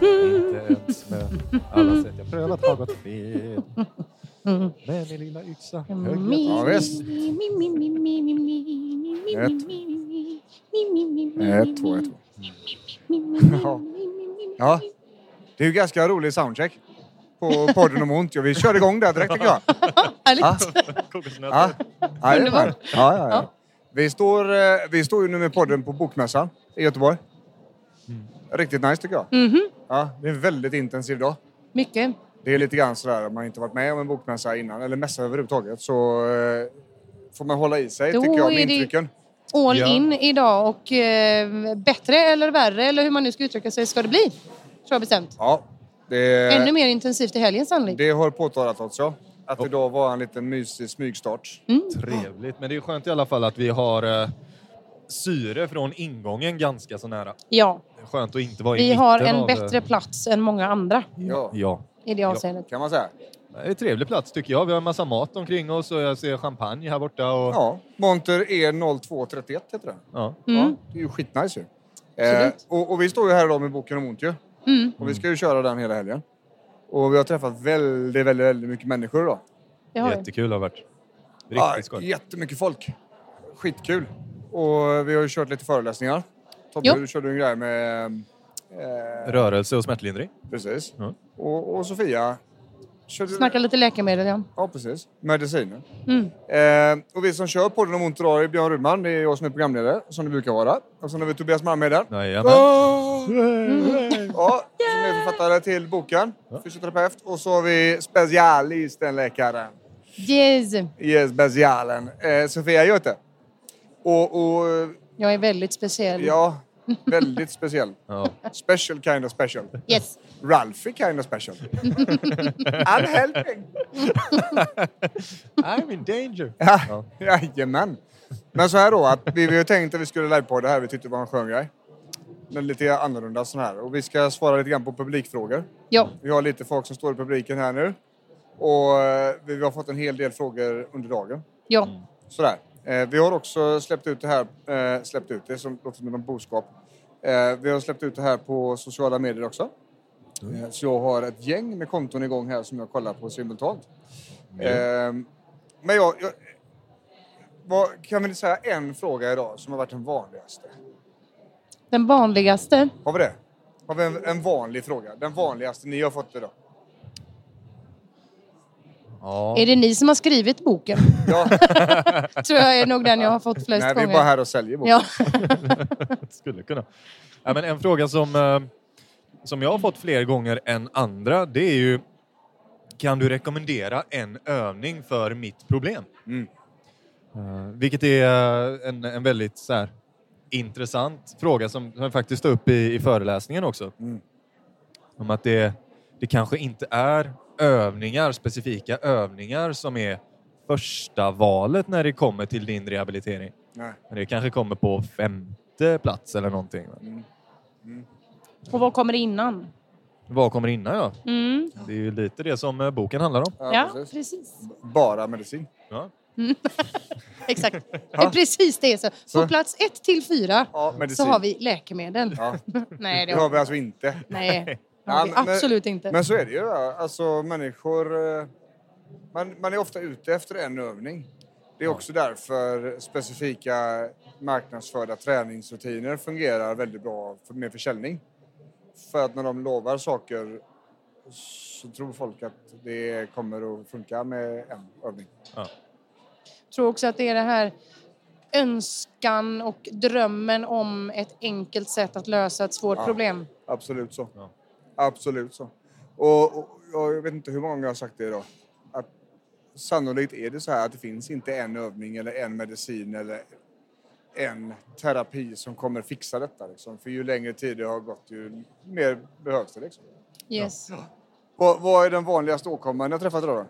Inte ens med alla sätt jag prövat har gått fel. Med min lilla yxa högg jag Ja, visst. Ett, två, ett, två. Ja. ja, det är ju ganska rolig soundcheck på podden om ont. Ja, vi kör igång där direkt tycker jag. Härligt. Ja, ja, ja, ja, ja. Vi, står, eh, vi står ju nu med podden på Bokmässan i Göteborg. Riktigt nice tycker jag. Ja, det är en väldigt intensiv dag. Mycket. Det är lite grann sådär om man inte varit med om en bokmässa innan, eller mässa överhuvudtaget, så eh, får man hålla i sig Då tycker jag med är det- intrycken. All Ja. in idag och eh, bättre eller värre eller hur man nu ska uttrycka sig ska det bli. Tror jag bestämt. Ja, det, Ännu mer intensivt i helgen sannolikt. det har påtalat oss ja. Att idag var en liten mysig smygstart. Trevligt. Men det är skönt i alla fall att vi har eh, syre från ingången ganska så nära. Ja, skönt att inte vara i vi mitten har en av, bättre plats än många andra Ja, Ja. i det avseendet. kan man säga. Det är en trevlig plats tycker jag. Vi har en massa mat omkring oss och jag ser champagne här borta. Och, Ja, Monter E0231 heter den. ja. Ja, det är ju skitnice ju. Eh, Mm. Absolut. och, och vi står ju här idag med boken om ont ju. Mm. Och vi ska ju köra den hela helgen. Och vi har träffat väldigt, väldigt, väldigt mycket människor idag. Det har vi. Jättekul har det varit. Ja, Riktigt skoj. jättemycket folk. Skitkul. Och vi har ju kört lite föreläsningar. Tobbe, du körde en grej med... Eh, Rörelse och smärtlindring. precis. Ja. Och, och Sofia körde... Snacka lite läkemedel ja. Ja, precis. Mediciner. Mm. Eh, och vi som kör podden om ont idag är Björn Rudman. Det är jag som är programledare, som det brukar vara. Och sen har vi Tobias Malmhed där. Jajamän. Ja, som är författare till boken. Fysioterapeut. Och så har vi specialisten, läkaren. Yes. Yes, specialen. Eh, Sofia Göte. Och, och Jag är väldigt speciell. ja, väldigt speciell. Ja. Special kind of special. Yes. Ralphie kind of special. I'm helping. I'm in danger. Ja, jajamän. Men så här då, att vi, vi har tänkt att vi skulle livepodda här. Vi tyckte det var en skön grej. Men lite annorlunda sån här. Och vi ska svara lite grann på publikfrågor. Ja. Vi har lite folk som står i publiken här nu. Och eh, vi har fått en hel del frågor under dagen. Ja. Sådär. Eh, vi har också släppt ut det här, eh, släppt ut det som låter som en boskap. Eh, vi har släppt ut det här på sociala medier också. Eh, så jag har ett gäng med konton igång här som jag kollar på simultant. Eh, men jag, jag vad, kan vi säga en fråga idag som har varit den vanligaste? Den vanligaste. Har vi det? Har vi en, en vanlig fråga? Den vanligaste ni har fått idag? Ja. Är det ni som har skrivit boken? Ja, Tror jag är nog den jag har fått flest nej, vi är gånger. bara här och säljer boken. Ja. Skulle kunna. Ja, men en fråga som, eh, som jag har fått fler gånger än andra, det är ju kan du rekommendera en övning för mitt problem? Mm. Eh, vilket är en, en väldigt så här, intressant fråga som som jag faktiskt tar upp i, i föreläsningen också. Mm. Om att det, det kanske inte är övningar, specifika övningar som är första valet när det kommer till din rehabilitering. Nej. Men det kanske kommer på femte plats eller någonting. va? Och vad kommer innan? Vad kommer innan ja? Mm. Det är ju lite det som eh, boken handlar om. Ja, precis. precis. Bara medicin. Ja. Exakt. Ja. Precis det. är Så. På plats ett till fyra Ja, så har vi läkemedel. Ja, Nej, det det har vi alltså inte. Nej, det Ja, men- absolut inte. Men så är det ju. ja. Alltså människor... eh, Man, man är ofta ute efter en övning. Det är också därför specifika marknadsförda träningsrutiner fungerar väldigt bra för- med försäljning. För att när de lovar saker så tror folk att det kommer att funka med en övning. Jag tror också att det är det här önskan och drömmen om ett enkelt sätt att lösa ett svårt Ja. problem. Absolut så. Ja. Absolut så. Och, och, jag vet inte hur många gånger jag har sagt det idag. Att sannolikt är det så här att det finns inte en övning eller en medicin eller en terapi som kommer fixa detta. Liksom. För ju längre tid det har gått ju mer behövs det. Liksom. Yes. Vad, vad är den vanligaste åkomman jag träffat idag?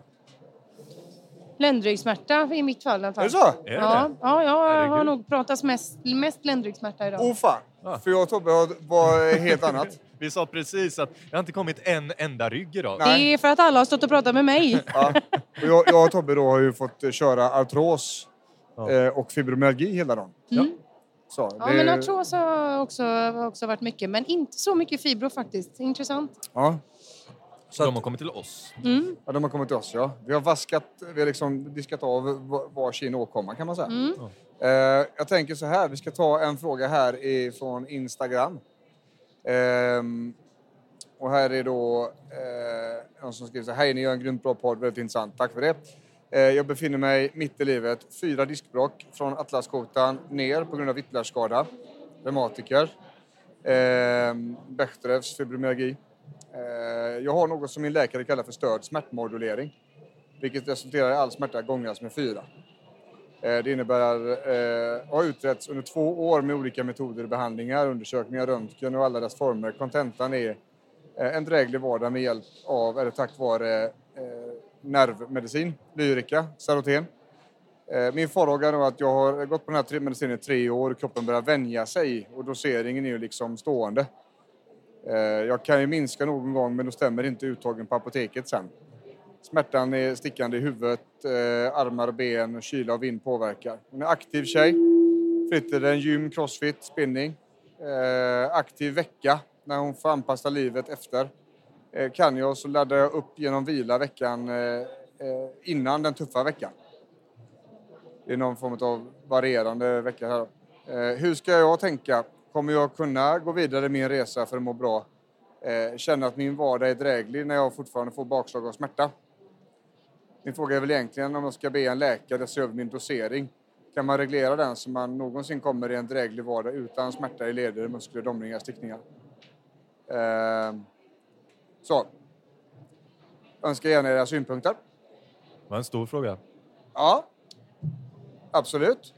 Ländryggsmärta i mitt fall i alla fall. Är det så? Är det Ja, det? ja, jag har Herregud. nog pratat mest, mest ländryggsmärta idag. Åh fan! Ja. För jag och Tobbe har- var helt annat. Vi sa precis att det har inte kommit en enda rygg idag. Nej. Det är för att alla har stått och pratat med mig. Ja. Och jag, jag och Tobbe då har ju fått eh, köra artros Ja. eh, och fibromyalgi hela dagen. Mm. Så, Ja, det- men artros har också, har också varit mycket, men inte så mycket fibro faktiskt. Intressant. Ja. Så de har kommit till oss. Mm. ja, de har kommit till oss ja. Vi har vaskat, vi har liksom diskat av va- varsin åkomma kan man säga. Mm. Eh, jag tänker så här, vi ska ta en fråga här ifrån Instagram. Ehm, och här är då eh, någon som skriver så här, hej ni gör en grymt bra podd, väldigt intressant, tack för det. Eh, jag befinner mig mitt i livet, fyra diskbråck från atlaskotan ner på grund av whiplashskada, reumatiker, ehm, eh, Bechdrevs fibromyalgi. Jag har något som min läkare kallar för störd smärtmodulering, vilket resulterar i all smärta gångras med fyra. Eh, det innebär eh, har utretts under två år med olika metoder och behandlingar, undersökningar, röntgen och alla dess former. Kontentan är eh, en dräglig vardag med hjälp av, eller tack vare, eh, nervmedicin, Lyrica, Saroten. Eh, min farhåga är att jag har gått på den här medicinen i tre år och kroppen börjar vänja sig och doseringen är ju liksom stående. Eh, jag kan ju minska någon gång men då stämmer inte uttagen på apoteket sen. Smärtan är stickande i huvudet, eh, armar och ben, kyla och vind påverkar. Hon är aktiv tjej. Fritter en gym, crossfit, spinning. Eh, aktiv vecka när hon får anpassa livet efter. Eh, kan jag så laddar jag upp genom vila veckan eh, eh innan den tuffa veckan. Det är någon form av varierande vecka här. Eh, hur ska jag tänka? Kommer jag kunna gå vidare i min resa för att må bra? Eh, känna att min vardag är dräglig när jag fortfarande får bakslag av smärta? Min fråga är väl egentligen om jag ska be en läkare se över min dosering. Kan man reglera den så man någonsin kommer i en dräglig vardag utan smärta i leder, muskler, domningar, stickningar? Eh, så. Önskar gärna era synpunkter. Det var en stor fråga. Ja, absolut.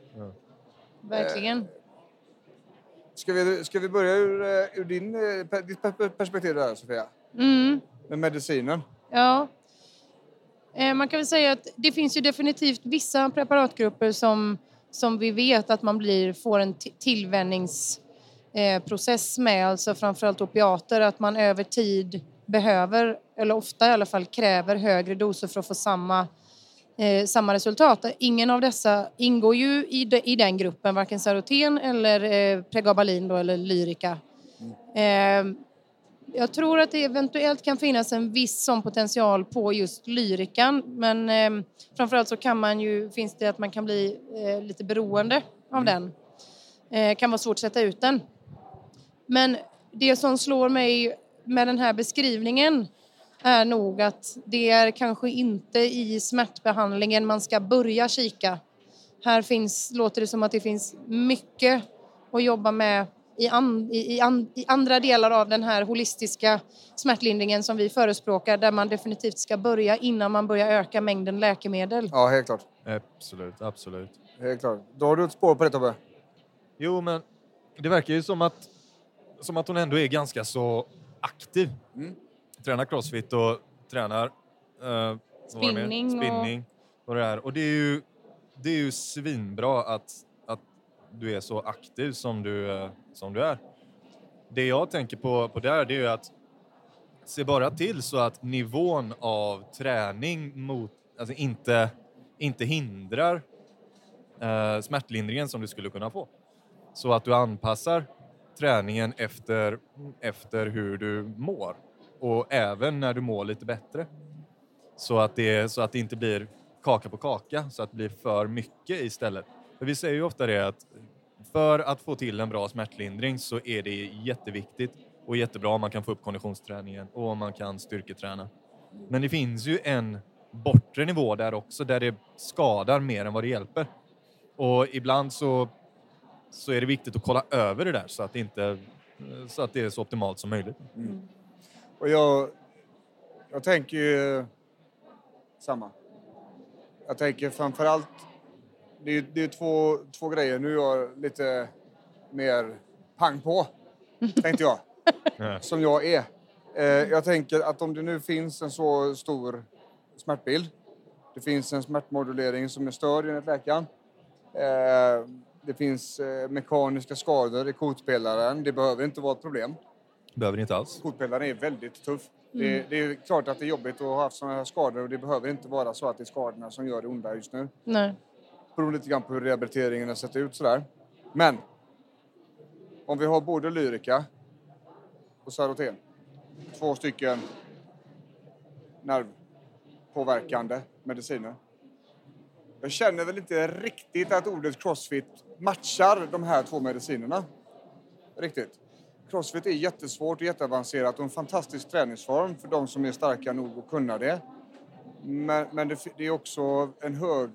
Verkligen. Ska vi, ska vi börja ur, eh, ur din, eh, ditt per- perspektiv där, Sofia? Mm. Med medicinen. Ja. Eh, Man kan väl säga att det finns ju definitivt vissa preparatgrupper som, som vi vet att man blir, får en ti- tillvänjningsprocess med, alltså framförallt opiater, att man över tid behöver, eller ofta i alla fall kräver högre doser för att få samma, eh, samma resultat. Ingen av dessa ingår ju i, de, i den gruppen, varken Saroten eller eh, Pregabalin då, eller Lyrica. Eh, jag tror att det eventuellt kan finnas en viss sån potential på just lyrikan men eh, framförallt så kan man ju, finns det att man kan bli eh, lite beroende av den. Eh, kan vara svårt att sätta ut den. Men det som slår mig med den här beskrivningen är nog att det är kanske inte i smärtbehandlingen man ska börja kika. Här finns, låter det som att det finns mycket att jobba med i, an, i, an, i andra delar av den här holistiska smärtlindringen som vi förespråkar där man definitivt ska börja innan man börjar öka mängden läkemedel. Ja, helt klart. Absolut, absolut. Helt klart. Då har du ett spår på det, Tobbe. Jo, men det verkar ju som att, som att hon ändå är ganska så aktiv. Mm. Tränar crossfit och tränar eh, mer? Spinning och- Spinning och det här. Och det är ju, det är ju svinbra att, att du är så aktiv som du, eh, som du är. Det jag tänker på, på där det är ju att se bara till så att nivån av träning mot, alltså inte, inte hindrar eh, smärtlindringen som du skulle kunna få. Så att du anpassar träningen efter, efter hur du mår och även när du mår lite bättre. Så att, det, så att det inte blir kaka på kaka, så att det blir för mycket istället. För vi säger ju ofta det att för att få till en bra smärtlindring så är det jätteviktigt och jättebra om man kan få upp konditionsträningen och om man kan styrketräna. Men det finns ju en bortre nivå där också där det skadar mer än vad det hjälper. Och ibland så, så är det viktigt att kolla över det där så att det, inte, så att det är så optimalt som möjligt. Mm. Och jag, jag tänker ju samma. Jag tänker framförallt, det är, det är två, två grejer. Nu är jag lite mer pang på, tänkte jag, Ja. som jag är. Eh, jag tänker att om det nu finns en så stor smärtbild, det finns en smärtmodulering som är störd enligt läkaren, eh, det finns eh, mekaniska skador i kotpelaren, det behöver inte vara ett problem. Behöver inte alls. Kotpelaren är väldigt tuff. Det, det är klart att det är jobbigt att ha haft sådana här skador och det behöver inte vara så att det är skadorna som gör det onda just nu. Nej. Beroende lite grann på hur rehabiliteringen har sett ut sådär. Men om vi har både Lyrica och Saroten, två stycken nervpåverkande mediciner. Jag känner väl inte riktigt att ordet crossfit matchar de här två medicinerna. Riktigt. Crossfit är jättesvårt och jätteavancerat och en fantastisk träningsform för de som är starka nog att kunna det. Men, men det, det är också en hög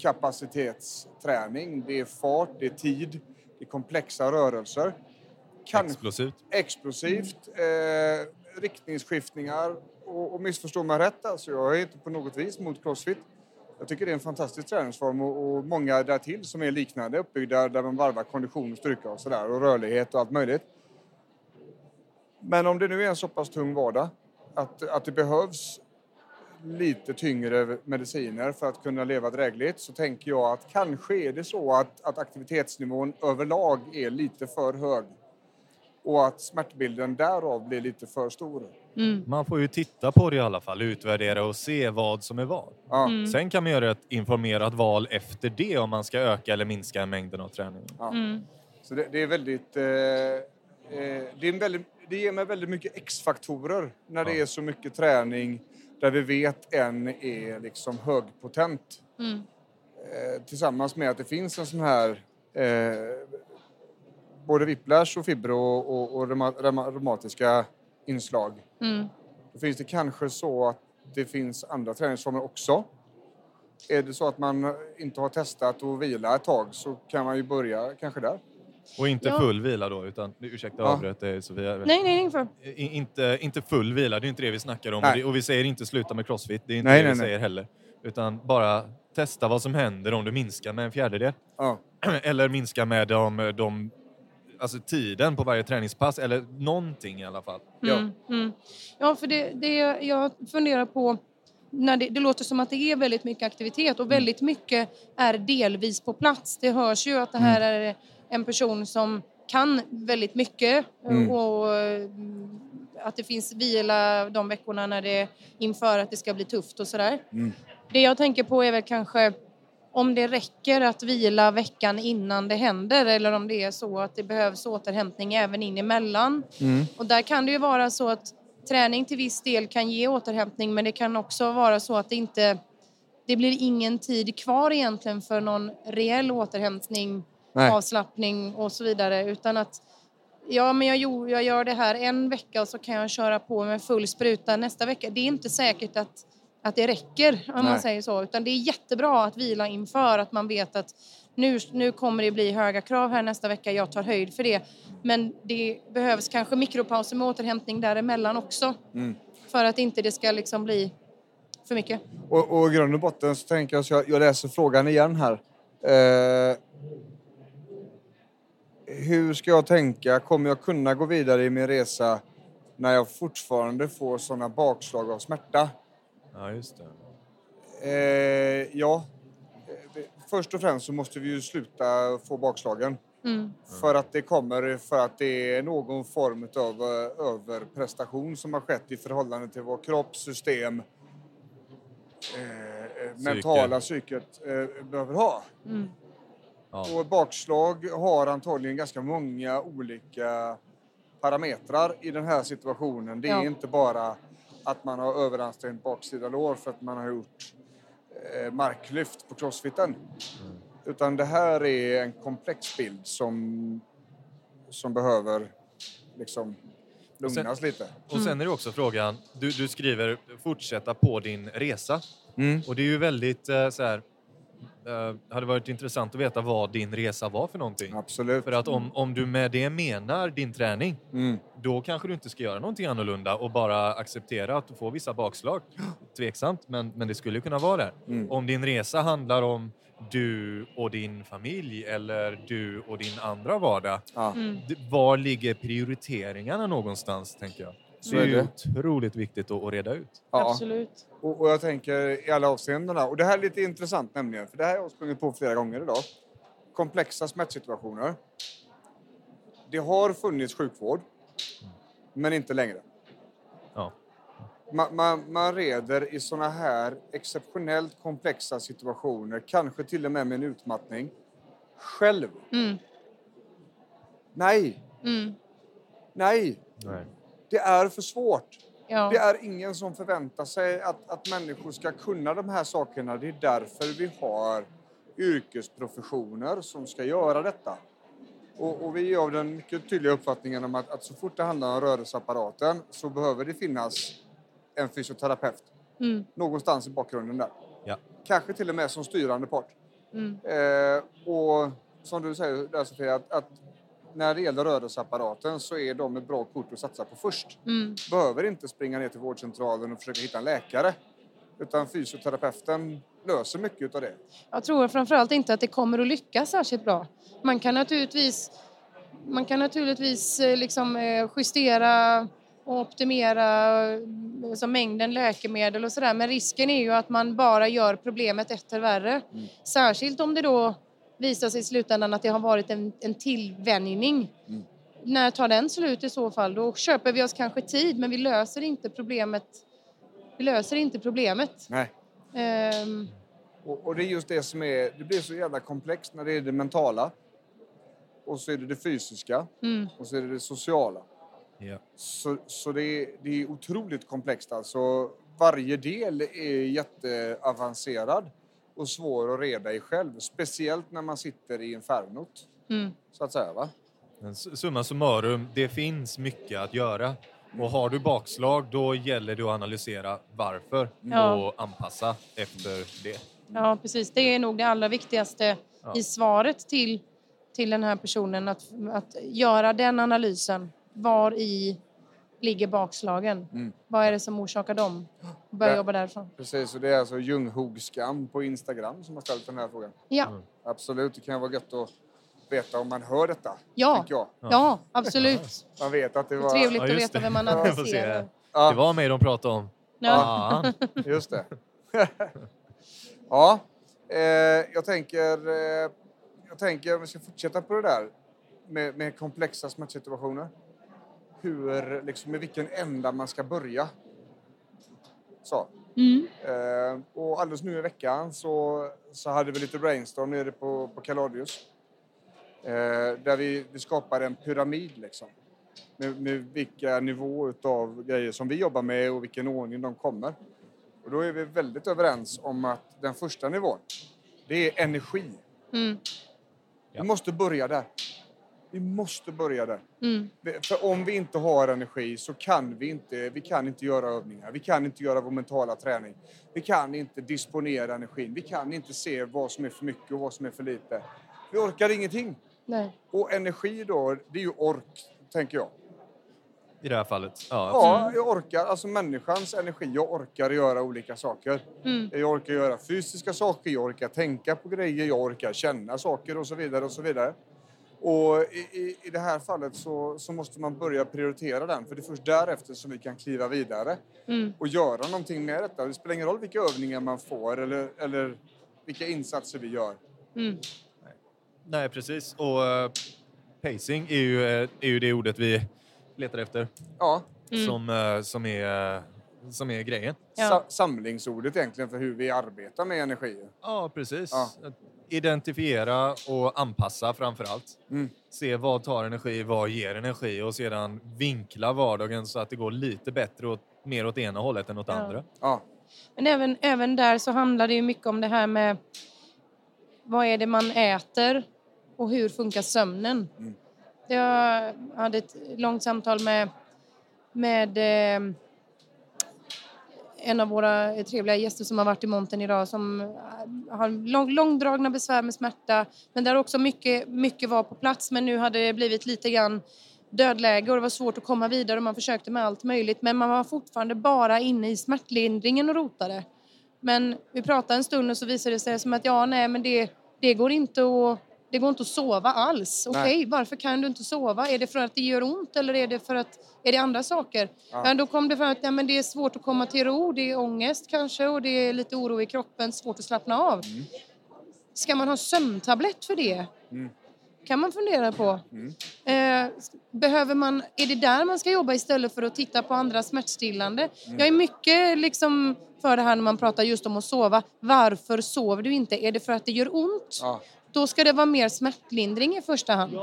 kapacitetsträning. Det är fart, det är tid, det är komplexa rörelser. Kanske Explosivt. explosivt, eh, riktningsskiftningar. Och, och missförstå mig rätt, alltså, jag är inte på något vis mot crossfit. Jag tycker det är en fantastisk träningsform och, och många därtill som är liknande uppbyggda där man varvar kondition och styrka och sådär och rörlighet och allt möjligt. Men om det nu är en så pass tung vardag att, att det behövs lite tyngre mediciner för att kunna leva drägligt så tänker jag att kanske är det så att, att aktivitetsnivån överlag är lite för hög och att smärtbilden därav blir lite för stor. Man får ju titta på det i alla fall, utvärdera och se vad som är vad. Ja, Sen kan man göra ett informerat val efter det om man ska öka eller minska mängden av träning. ja. Så det, det är väldigt... Eh, eh, det, är en väldigt det ger mig väldigt mycket X-faktorer när det Ja. är så mycket träning där vi vet en är liksom högpotent. Eh, tillsammans med att det finns en sån här eh, både whiplash och fibro och, och, och reuma, reuma, reumatiska inslag. Då finns det kanske så att det finns andra träningsformer också. Är det så att man inte har testat att vila ett tag så kan man ju börja kanske där. Och inte Ja. full vila då, utan ursäkta jag Ja. avbröt dig Sofia. Nej, nej, nej. För. I- Inte, inte full vila, det är inte det vi snackar om. Och, det, och vi säger inte sluta med crossfit, det är inte Nej, det nej, vi nej. säger heller. Utan bara testa vad som händer om du minskar med en fjärdedel. Ja. eller minska med de, de, alltså tiden på varje träningspass, eller någonting i alla fall. Ja. Mm, mm. Ja, för det, det jag funderar på, när det, det låter som att det är väldigt mycket aktivitet och väldigt mycket är delvis på plats. Det hörs ju att det här är en person som kan väldigt mycket Mm. och mm, att det finns vila de veckorna när det inför att det ska bli tufft och sådär. Mm. Det jag tänker på är väl kanske om det räcker att vila veckan innan det händer eller om det är så att det behövs återhämtning även in emellan. Mm. Och där kan det ju vara så att träning till viss del kan ge återhämtning men det kan också vara så att det inte det blir ingen tid kvar egentligen för någon reell återhämtning, Nej. avslappning och så vidare utan att ja men jag, jag gör det här en vecka och så kan jag köra på med full spruta nästa vecka. Det är inte säkert att, att det räcker om Nej. man säger så utan det är jättebra att vila inför att man vet att nu, nu kommer det bli höga krav här nästa vecka, jag tar höjd för det. Men det behövs kanske mikropauser med återhämtning däremellan också. Mm. För att inte det ska liksom bli för mycket. Och, och i grund och botten så tänker jag så jag, jag läser frågan igen här. Eh, hur ska jag tänka? Kommer jag kunna gå vidare i min resa när jag fortfarande får sådana bakslag av smärta? Ja, just det. Eh, ja, först och främst så måste vi ju sluta få bakslagen. Mm. För att det kommer för att det är någon form av eh, överprestation som har skett i förhållande till vår kropp, system, eh, eh, mentala psyket eh, behöver ha. Mm. Ja. Och bakslag har antagligen ganska många olika parametrar i den här situationen. Det är Ja. inte bara att man har överansträngt baksida lår för att man har gjort eh, marklyft på crossfiten. Utan det här är en komplex bild som, som behöver liksom lugnas lite. Och sen är det också frågan, du, du skriver fortsätta på din resa. Och det är ju väldigt eh, så här, eh, hade varit intressant att veta vad din resa var för någonting. Absolut. För att om, om du med det menar din träning, Mm. då kanske du inte ska göra någonting annorlunda och bara acceptera att du får vissa bakslag. Tveksamt, men, men det skulle kunna vara det. Mm. Om din resa handlar om du och din familj eller du och din andra vardag, Ja. Mm. var ligger prioriteringarna någonstans, tänker jag? Så det är är det. otroligt viktigt att, att reda ut. Ja. Absolut. Och, och jag tänker i alla avseendena. Och det här är lite intressant nämligen, för det här har jag sprungit på flera gånger idag. Komplexa smärtsituationer. Det har funnits sjukvård, men inte längre. Ja. Man, man, man reder i såna här exceptionellt komplexa situationer, kanske till och med med en utmattning, själv. Mm. Nej, Mm. nej, Nej. Det är för svårt. Ja. Det är ingen som förväntar sig att, att människor ska kunna de här sakerna. Det är därför vi har yrkesprofessioner som ska göra detta. Och, och vi är av den mycket tydliga uppfattningen om att, att så fort det handlar om rörelseapparaten så behöver det finnas en fysioterapeut Mm. någonstans i bakgrunden där. Ja. Kanske till och med som styrande part. Mm. Eh, och som du säger där Sofia, att, att när det gäller rörelseapparaten så är de ett bra kort att satsa på först Mm. behöver inte springa ner till vårdcentralen och försöka hitta en läkare. Utan fysioterapeuten löser mycket av det. Jag tror framförallt inte att det kommer att lyckas särskilt bra. Man kan naturligtvis, man kan naturligtvis eh, liksom eh, justera och optimera alltså mängden läkemedel och sådär. Men risken är ju att man bara gör problemet etter värre. Särskilt om det då visar sig i slutändan att det har varit en, en tillvänjning. När tar den slut i så fall? Då köper vi oss kanske tid men vi löser inte problemet. Vi löser inte problemet. Nej. Ehm, Och, och det är just det som är, det blir så jävla komplext när det är det mentala. Och så är det det fysiska. mm. Och så är det det sociala. Ja. Så, så det, är, det är otroligt komplext alltså. Varje del är jätteavancerad och svår att reda i själv. Speciellt när man sitter i infernot, Mm. så att säga. Va? Men summa summarum, det finns mycket att göra. Och har du bakslag, då gäller det att analysera varför Ja. och anpassa efter det. Ja, precis. Det är nog det allra viktigaste Ja. i svaret till, till den här personen. Att, att göra den analysen. Var i ligger bakslagen? Mm. Vad är det som orsakar dem? Börja Ja. jobba därifrån. Precis, och det är alltså Ljunghogsskam på Instagram som har ställt den här frågan. Ja, Absolut, det kan vara gött att veta om man hör detta. Ja. Tycker jag. ja absolut. Man vet att det Det var... trevligt Ja, att veta det. vem man adresserar. Det Ja, var mig de pratade om. Ja. Just det. ja, eh, jag tänker... Eh, jag tänker om vi ska fortsätta på det där med, med komplexa smärtsituationer. Hur, liksom, med vilken ända man ska börja. Så. Mm. Eh, och alldeles nu i veckan så, så hade vi lite brainstorm nere på, på Kaladius. Eh, där vi, vi skapade en pyramid liksom. Med, med vilka nivåer av grejer som vi jobbar med och vilken ordning de kommer. Och då är vi väldigt överens om att den första nivån, det är energi. Mm. Vi måste börja där. Vi måste börja där. Mm. För om vi inte har energi så kan vi inte, vi kan inte göra övningar. Vi kan inte göra vår mentala träning. Vi kan inte disponera energin. Vi kan inte se vad som är för mycket och vad som är för lite. Vi orkar ingenting. Nej. Och energi då, det är ju ork, tänker jag. I det här fallet. Ja, Ja, jag orkar. Alltså människans energi. Jag orkar göra olika saker. Mm. Jag orkar göra fysiska saker, jag orkar tänka på grejer, jag orkar känna saker och så vidare. och så vidare. Och i, i, i det här fallet så, så måste man börja prioritera den för det är först därefter som vi kan kliva vidare Mm. och göra någonting med detta. Det spelar ingen roll vilka övningar man får eller, eller vilka insatser vi gör. Mm. Nej, precis. Och eh, pacing är ju, eh, är ju det ordet vi letar efter Ja, som, eh, som, är, eh, som är grejen. Ja. sa- samlingsordet egentligen för hur vi arbetar med energi. Ja, precis. Ja. Att Identifiera och anpassa framför allt. Mm. Se vad tar energi, vad ger energi och sedan vinkla vardagen så att det går lite bättre åt, mer åt ena hållet än åt Ja. andra. Ja, Men även, även där så handlar det ju mycket om det här med vad är det man äter och hur funkar sömnen. Mm. Jag hade ett långt samtal med, med eh, en av våra trevliga gäster som har varit i monten idag som eh, har lång, långdragna besvär med smärta. Men där också mycket, mycket var på plats men nu hade det blivit lite grann dödläge och det var svårt att komma vidare och man försökte med allt möjligt men man var fortfarande bara inne i smärtlindringen och rotade. Men vi pratade en stund och så visade det sig som att ja, nej men det, det går inte att det går inte att sova alls. Okej, Nej. varför kan du inte sova? Är det för att det gör ont eller är det för att är det andra saker? Ja. då kom det fram att ja, men det är svårt att komma till ro, det är ångest kanske och det är lite oro i kroppen, svårt att slappna av. Ska man ha sömntablett för det? kan man fundera på. Eh, behöver man, är det där man ska jobba istället för att titta på andra smärtstillande? Jag är mycket liksom för det här när man pratar just om att sova. Varför sover du inte? Är det för att det gör ont? ja. Då ska det vara mer smärtlindring i första hand.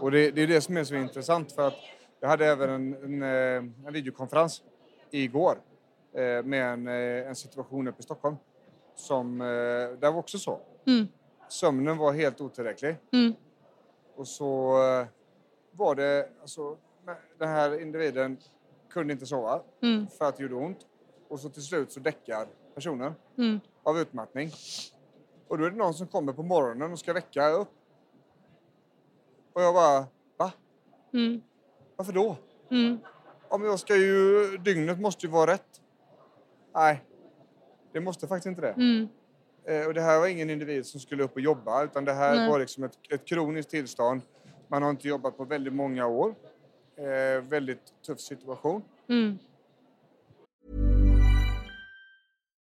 Och det, det är det som är så intressant för att jag hade även en, en, eh, en videokonferens igår eh, med en, eh, en situation uppe i Stockholm. Som, där var också så. Mm. Sömnen var helt otillräcklig. Mm. Och så var det, alltså, den här individen kunde inte sova Mm. för att det gjorde ont. Och så till slut så däckar personen Mm. av utmattning. Och då är det någon som kommer på morgonen och ska väcka upp. Och jag bara, va? Mm. Varför då? Mm. Om jag ska ju, dygnet måste ju vara rätt. Nej, det måste faktiskt inte det. Mm. Eh, och det här var ingen individ som skulle upp och jobba utan det här Nej. var liksom ett, ett kroniskt tillstånd. Man har inte jobbat på väldigt många år. Eh, väldigt tuff situation. Mm.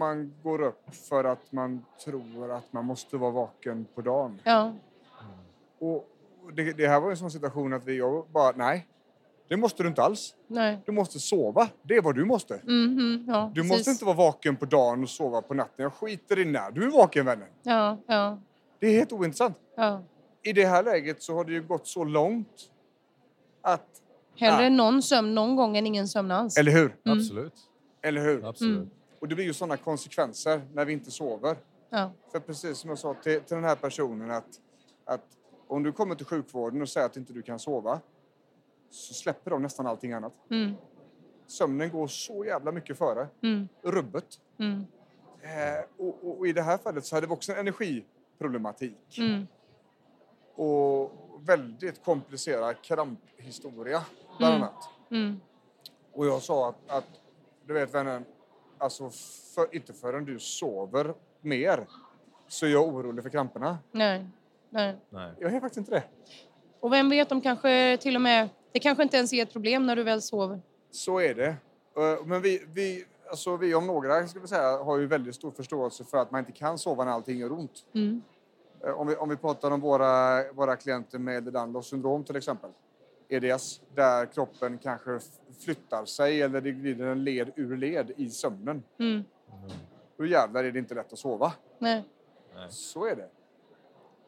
Man går upp för att man tror att man måste vara vaken på dagen. Ja. Och det, det här var en sån situation att vi jag bara, nej. Det måste du inte alls. Nej. Du måste sova. Det är vad du måste. Mhm, ja, Du precis. måste inte vara vaken på dagen och sova på natten. Jag skiter i när du är vaken vännen. Ja, ja, Det är helt ointressant. ja. I det här läget så har det ju gått så långt att... Hellre Ja. någon sömn någon gång än ingen sömn alls. Eller hur? Absolut. Eller hur? Absolut. Och det blir ju sådana konsekvenser när vi inte sover. Ja. För precis som jag sa till, till den här personen att, att om du kommer till sjukvården och säger att inte du kan sova så släpper de nästan allting annat. Mm. Sömnen går så jävla mycket före. Mm. Rubbet. Mm. Eh, och, och, och i det här fallet så hade vi också en energiproblematik. Mm. Och väldigt komplicerad kramphistoria bland Mm. annat. Mm. Och jag sa att, att du vet vännen, alltså för, inte förrän du sover mer så är jag orolig för kramperna. Nej. Nej. Nej. Jag är faktiskt inte det. Och vem vet, de kanske till och med... Det kanske inte ens är ett problem när du väl sover. Så är det. Eh, Men vi, vi, alltså vi om några ska vi säga, har ju väldigt stor förståelse för att man inte kan sova när allting gör ont. Mm. Eh, Om vi, om vi pratar om våra, våra klienter med Ehlers syndrom till exempel. EDS, där kroppen kanske flyttar sig eller det glider en led ur led i sömnen. Mm. Då jävlar är det inte lätt att sova. Nej. Så är det.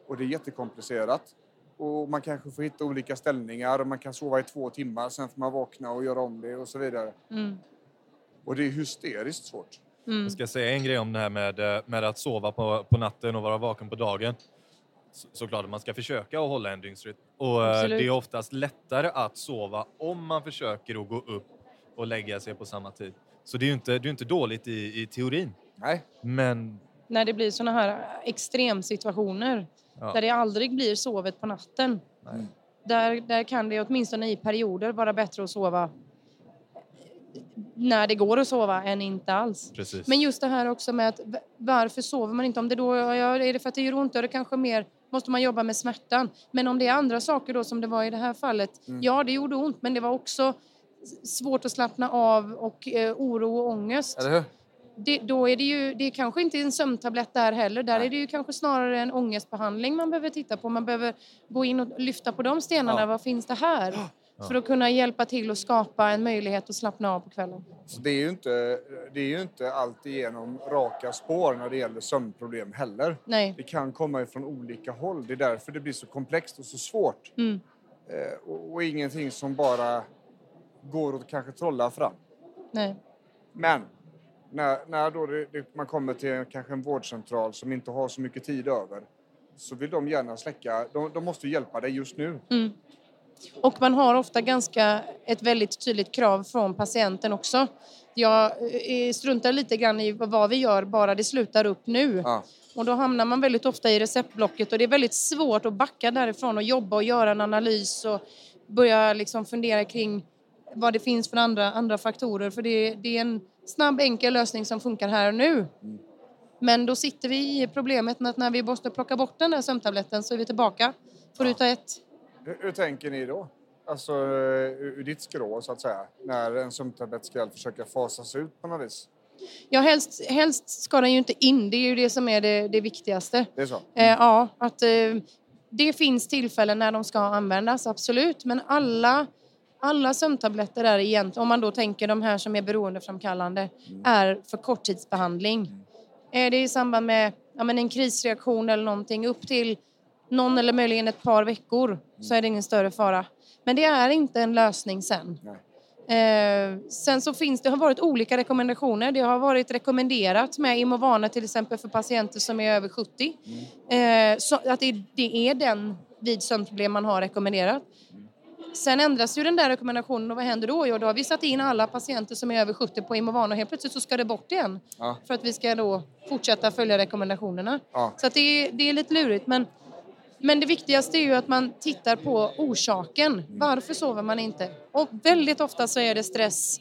Och det är jättekomplicerat. Och man kanske får hitta olika ställningar. och Man kan sova i två timmar, sen får man vakna och göra om det och så vidare. Mm. Och det är hysteriskt svårt. Mm. Jag ska säga en grej om det här med, eh, med att sova på, på natten och vara vaken på dagen. Så, såklart att man ska försöka att hålla en dygnsrytm. Och eh, Absolut. det är oftast lättare att sova om man försöker att gå upp och lägga sig på samma tid. Så det är ju inte, det är inte dåligt i, i teorin. Nej, Men När det blir såna här extremsituationer Ja. där det aldrig blir sovet på natten. Nej. Där, där kan det åtminstone i perioder vara bättre att sova när det går att sova än inte alls. precis. Men just det här också med att varför sover man inte? Om det då är det för att det gör ont, då är det kanske mer måste man jobba med smärtan. Men om det är andra saker då som det var i det här fallet. Ja, det gjorde ont, men det var också svårt att slappna av och eh, oro och ångest. eller hur? Det, då är det ju, det är kanske inte en sömntablett där heller. Där Nej. är det ju kanske snarare en ångestbehandling man behöver titta på. Man behöver gå in och lyfta på de stenarna. Ja. Vad finns det här? För att kunna hjälpa till att skapa en möjlighet att slappna av på kvällen. Så det är ju inte, det är ju inte alltigenom raka spår när det gäller sömnproblem heller. Nej. Det kan komma ifrån olika håll. Det är därför det blir så komplext och så svårt. Mm. Eh, och, och ingenting som bara går att kanske trolla fram. Nej. Men när, när då det, det, man kommer till kanske en vårdcentral som inte har så mycket tid över så vill de gärna släcka. De, de måste hjälpa dig just nu. Mm. Och man har ofta ganska ett väldigt tydligt krav från patienten också. Jag eh, struntar lite grann i vad vi gör, bara det slutar upp nu. Ja. Och då hamnar man väldigt ofta i receptblocket och det är väldigt svårt att backa därifrån och jobba och göra en analys och börja liksom fundera kring vad det finns för andra, andra faktorer. För det, det är en snabb, enkel lösning som funkar här och nu. Men då sitter vi i problemet att när vi måste plocka bort den där sömntabletten så är vi tillbaka på ruta ett. Hur, hur tänker ni då? Alltså eh, ur, ditt skrå så att säga. När en sömntablett ska försöka fasas ut på något vis. Ja, helst, helst ska den ju inte in. Det är ju det som är det, det viktigaste. Det är så? Eh, ja, att eh, det finns tillfällen när de ska användas, absolut. Men alla, alla sömntabletter är egentligen, om man då tänker de här som är beroendeframkallande, är för korttidsbehandling. Är det i samband med ja, men en krisreaktion eller någonting upp till någon eller möjligen ett par veckor så är det ingen större fara. Men det är inte en lösning sen. Eh, sen så finns det har varit olika rekommendationer. Det har varit rekommenderat med Imovana till exempel för patienter som är över 70. Eh, så att det, det är den vid sömnproblem man har rekommenderat. Sen ändras ju den där rekommendationen och vad händer då? Jo, då har vi satt in alla patienter som är över 70 på Imovana och helt plötsligt så ska det bort igen. Ja. För att vi ska då fortsätta följa rekommendationerna. Ja. Så att det, det är lite lurigt. Men, men det viktigaste är ju att man tittar på orsaken. Varför sover man inte? Och väldigt ofta så är det stress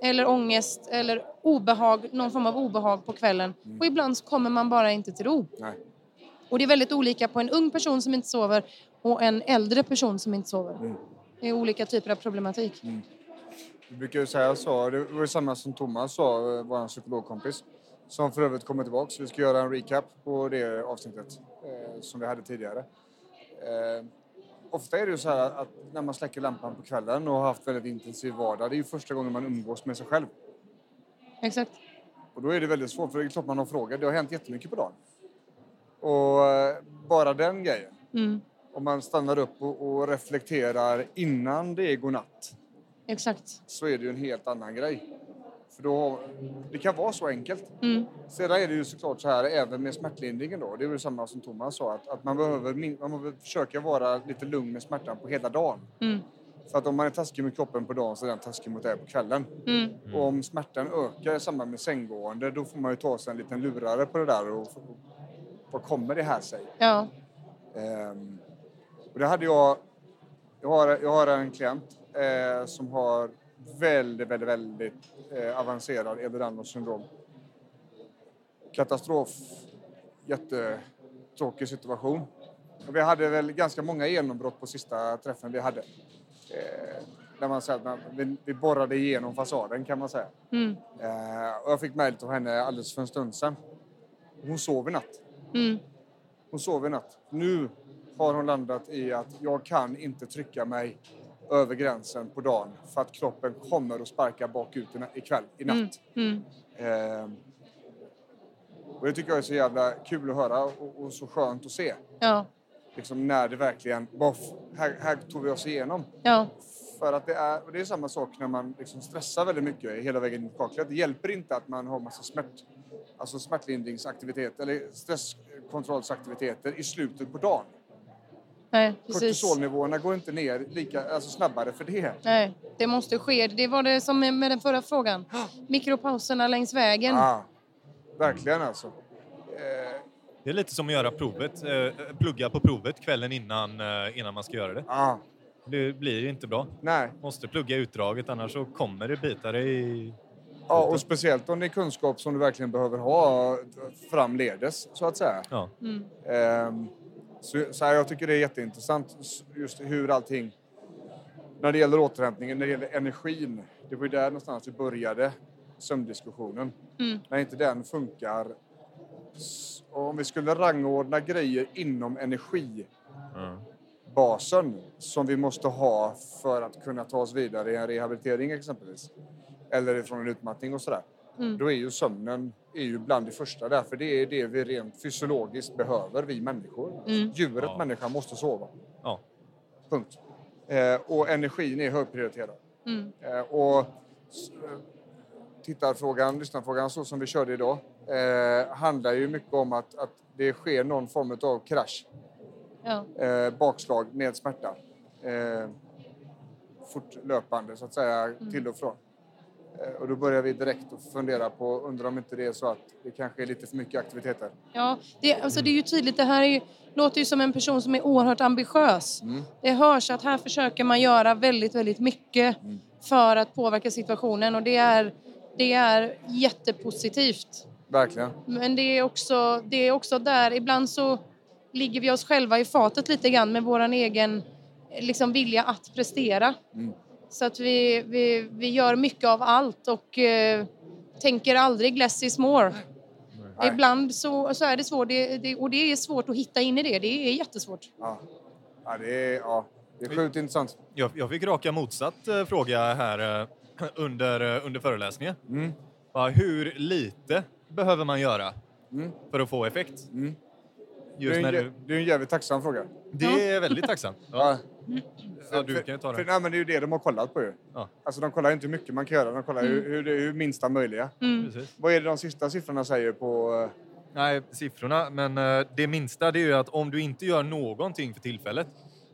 eller ångest eller obehag, någon form av obehag på kvällen. Och ibland så kommer man bara inte till ro. Nej. Och det är väldigt olika på en ung person som inte sover och en äldre person som inte sover. Det är olika typer av problematik. Vi brukar ju säga så. Det var ju samma som Thomas sa, eh, vår psykologkompis. Som för övrigt kommer tillbaka. Vi ska göra en recap på det avsnittet eh, som vi hade tidigare. Eh, ofta är det ju så här att när man släcker lampan på kvällen och har haft väldigt intensiv vardag, det är ju första gången man umgås med sig själv. Exakt. Och då är det väldigt svårt, för det är klart man har frågor. Det har hänt jättemycket på dagen. Och eh, bara den grejen. Mm. Om man stannar upp och, och reflekterar innan det är godnatt Exakt. så är det ju en helt annan grej. För då, det kan vara så enkelt. Mm. Sedan är det ju såklart så här även med smärtlindringen då. Det är ju samma som Thomas sa att, att man, behöver, man behöver försöka vara lite lugn med smärtan på hela dagen. Mm. För att om man är taskig mot kroppen på dagen så är den taskig mot dig på kvällen. Mm. Och om smärtan ökar i samband med sänggående då får man ju ta sig en liten lurare på det där och vad kommer det här sig? Ja. Ehm, och det hade jag... Jag har, jag har en klient eh, som har väldigt, väldigt, väldigt eh, avancerad Ehlers syndrom. Katastrof. Jättetråkig situation. Och vi hade väl ganska många genombrott på sista träffen vi hade. Eh, där man säger att man, vi, vi borrade igenom fasaden kan man säga. Mm. Eh, och jag fick mejl av henne alldeles för en stund sedan. Hon sov i natt. Mm. Hon sov i natt. Nu har hon landat i att jag kan inte trycka mig över gränsen på dagen för att kroppen kommer att sparka bakut i i natt. Mm. Eh, och det tycker jag är så jävla kul att höra och, och så skönt att se. Ja. Liksom när det verkligen, här, här tog vi oss igenom. Ja. För att det är, och det är samma sak när man liksom stressar väldigt mycket hela vägen in i kaklet. Det hjälper inte att man har massa smärt, alltså smärtlindringsaktivitet eller stresskontrollsaktiviteter i slutet på dagen. Nej. Kortisolnivåerna går inte ner lika, alltså snabbare för det. Nej, det måste ske. Det var det som med den förra frågan. Mikropauserna längs vägen. Ja, verkligen alltså. Eh, Det är lite som att göra provet, eh, plugga på provet kvällen innan, eh, innan man ska göra det. ja, Det blir ju inte bra. nej. Måste plugga utdraget annars så kommer det bita dig i... Ja, och speciellt om det är kunskap som du verkligen behöver ha framledes, så att säga. Ja. Mm. Så, så här, jag tycker det är jätteintressant just hur allting... När det gäller återhämtningen, när det gäller energin. Det var ju där någonstans vi började sömndiskussionen. Mm. När inte den funkar... Om vi skulle rangordna grejer inom energibasen som vi måste ha för att kunna ta oss vidare i en rehabilitering exempelvis. Eller från en utmattning och sådär. Mm. Då är ju sömnen är ju bland det första där, för det är det vi rent fysiologiskt behöver, vi människor. Mm. Djuret Ja. människan måste sova. Ja. Punkt. Eh, och energin är högprioriterad. Mm. Eh, och eh, tittarfrågan, lyssnarfrågan så som vi körde idag eh, handlar ju mycket om att, att det sker någon form av krasch, Ja. eh, bakslag med smärta. Eh, fortlöpande så att säga, Mm. till och från. Eh, och då börjar vi direkt att fundera på, undrar om inte det är så att det kanske är lite för mycket aktiviteter. Ja, det, alltså det är ju tydligt. Det här är ju, låter ju som en person som är oerhört ambitiös. Det hörs att här försöker man göra väldigt, väldigt mycket för att påverka situationen och det är, det är jättepositivt. Verkligen. Men det är, också, det är också där, ibland så ligger vi oss själva i fatet lite grann med vår egen liksom, vilja att prestera. Så att vi, vi, vi gör mycket av allt och eh, tänker aldrig less is more. Nej. Ibland så, så är det svårt det, det, och det är svårt att hitta in i det. Det är jättesvårt. Ja. Ja, det är, ja, det är sjukt intressant. Jag, jag fick raka motsatt eh, fråga här eh, under, eh, under föreläsningen. Mm. Hur lite behöver man göra Mm. för att få effekt? Mm. Det Just är, när en, du, det är en jävligt tacksam fråga. det är väldigt tacksamt. Ja. Ja. Du kan ju ta För, det. nej, men det är ju det de har kollat på ju. Ja. Alltså de kollar inte hur mycket man kan göra, de kollar hur, hur, det- hur minsta möjliga. Precis. Vad är det de sista siffrorna säger på... eh, Nej, siffrorna. Men eh, det minsta det är ju att om du inte gör någonting för tillfället,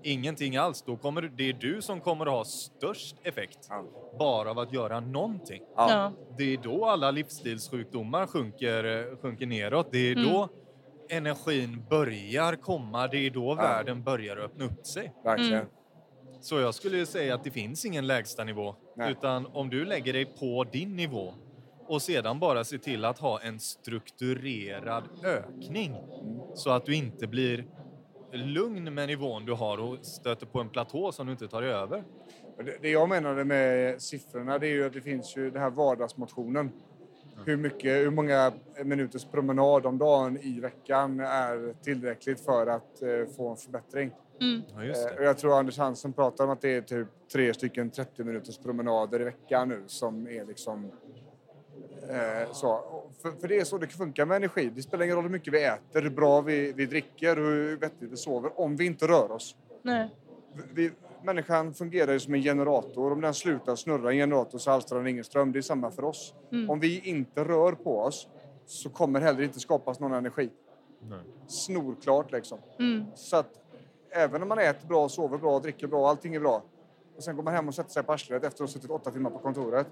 ingenting alls, då kommer du, det är du som kommer att ha störst effekt Ja. bara av att göra någonting. Ja. Ja. Det är då alla livsstilssjukdomar sjunker, eh, sjunker neråt. Det är Mm. då energin börjar komma. Det är då världen börjar öppna upp sig. Verkligen. Mm. Så jag skulle ju säga att det finns ingen lägsta nivå. Nej. Utan om du lägger dig på din nivå och sedan bara ser till att ha en strukturerad ökning så att du inte blir lugn med nivån du har och stöter på en platå som du inte tar dig över. Det jag menade med siffrorna det är ju att det finns ju den här vardagsmotionen. Hur, mycket, hur många minuters promenad om dagen i veckan är tillräckligt för att eh, få en förbättring. Ja, just Eh, jag tror Anders Hansen pratar om att det är typ tre stycken 30 minuters promenader i veckan nu som är liksom eh, så. För, för det är så det funkar med energi. Det spelar ingen roll hur mycket vi äter, hur bra vi, vi dricker, hur vettigt vi sover om vi inte rör oss. Nej. Vi, människan fungerar ju som en generator. Om den slutar snurra en generator så alstrar den ingen ström. Det är samma för oss. Om vi inte rör på oss så kommer heller inte skapas någon energi. Nej. Snorklart liksom. Mm. Så att även om man äter bra, sover bra, dricker bra, allting är bra. Och sen går man hem och sätter sig på arslet efter att ha suttit åtta timmar på kontoret.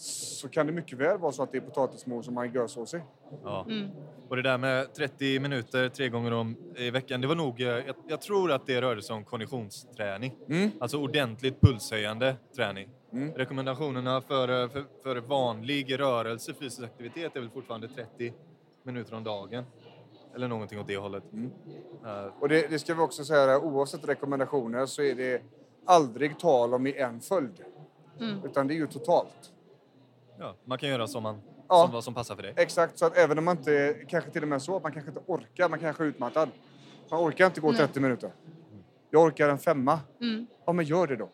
Så kan det mycket väl vara så att det är potatismos som man görsås i. Ja. Mm. Och det där med 30 minuter tre gånger om i veckan, det var nog... eh, Jag, jag tror att det rörde sig om konditionsträning. Mm. Alltså ordentligt pulshöjande träning. Mm. Rekommendationerna för, eh, för, för vanlig rörelse, fysisk aktivitet, är väl fortfarande 30 minuter om dagen. Eller någonting åt det hållet. Eh, Och det, det ska vi också säga, oavsett rekommendationer så är det aldrig tal om i en följd. Mm. Utan det är ju totalt. Ja, man kan göra som, man, Ja. som vad som passar för dig. Exakt, så att även om man inte, kanske till och med så, att man kanske inte orkar, man kanske är utmattad. Man orkar inte gå Nej. 30 minuter. Jag orkar en femma. Mm. Ja, men gör det då.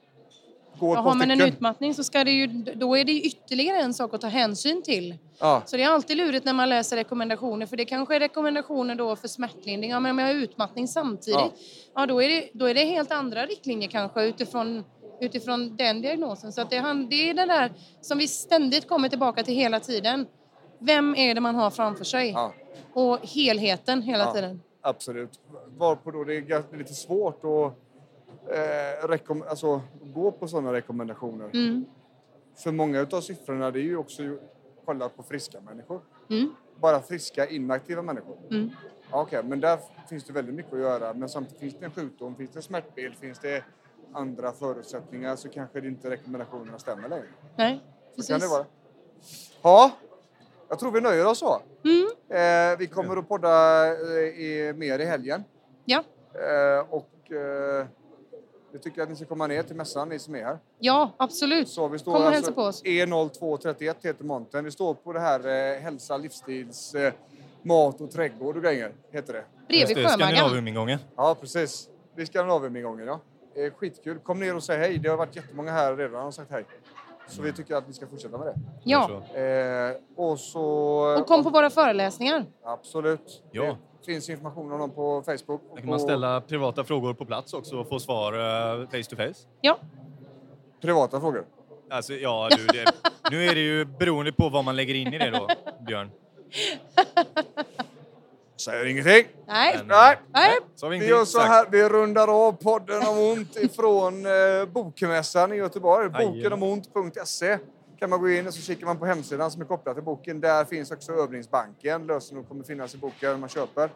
Gå par har man en utmattning så ska det ju, då är det ju ytterligare en sak att ta hänsyn till. Ja, Så det är alltid lurigt när man läser rekommendationer för det kanske är rekommendationer då för smärtlindring. Ja, men om jag har utmattning samtidigt, Ja. ja. då, är det, då är det helt andra riktlinjer kanske utifrån, utifrån den diagnosen. Så att det, det är det där som vi ständigt kommer tillbaka till hela tiden. Vem är det man har framför sig? ja, Och helheten hela Ja. tiden. absolut. Varpå då det är lite svårt att eh, rekom- alltså, gå på sådana rekommendationer. Mm. För många av siffrorna det är ju också kolla på friska människor. Mm. Bara friska inaktiva människor. Mm. Ja, Okej, men där finns det väldigt mycket att göra. Men samtidigt finns det en sjukdom, finns det en smärtbild, finns det andra förutsättningar så kanske det inte rekommendationerna stämmer längre. Nej, Så precis. kan det vara. Ja, jag tror vi nöjer oss så. Mm. Eh, vi kommer att podda eh, i, mer i helgen. Ja. Eh, och eh, vi tycker att ni ska komma ner till mässan, ni som är här. ja, absolut. Så vi står alltså Kom och hälsa på oss. E0231 heter montern. Vi står på det här eh, hälsa, livsstils, eh, mat och trädgård och grejer, heter det. Bredvid Sjömaggan. Skandinavium-ingången. Ja, precis. Vid Skandinavium-ingången, ja. Eh, skitkul. Kom ner och säg hej. Det har varit jättemånga här redan och sagt hej. Så vi tycker att vi ska fortsätta med det. Ja, Eh, och så... och kom på våra föreläsningar. Absolut. Ja. Det finns information om dem på Facebook. Där kan man ställa privata frågor på plats också och få svar eh, face to face. Ja, Privata frågor. Alltså, ja, du, det, nu är det ju beroende på vad man lägger in i det då, Björn. Säger ingenting. nej. Men, Nej. Nej. Så har vi Vi gör så här, vi rundar av podden om ont ifrån eh, Bokmässan i Göteborg. Bokenomont.se kan man gå in och så kikar man på hemsidan som är kopplad till boken. Där finns också övningsbanken. Lösenord kommer finnas i boken när man köper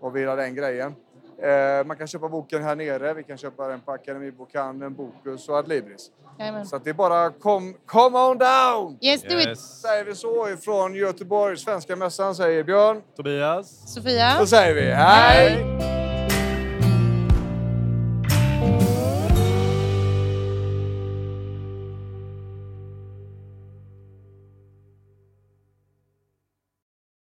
och vill ha den grejen. Eh, man kan köpa boken här nere. Vi kan köpa den på Akademibokhandeln, Bokus och Adlibris. Jajamän. Så att det är bara kom, come on down! Yes, do it. Yes. Säger vi så ifrån Göteborg, Svenska mässan, säger Björn. Tobias? Sofia? Då säger vi hej! Hej.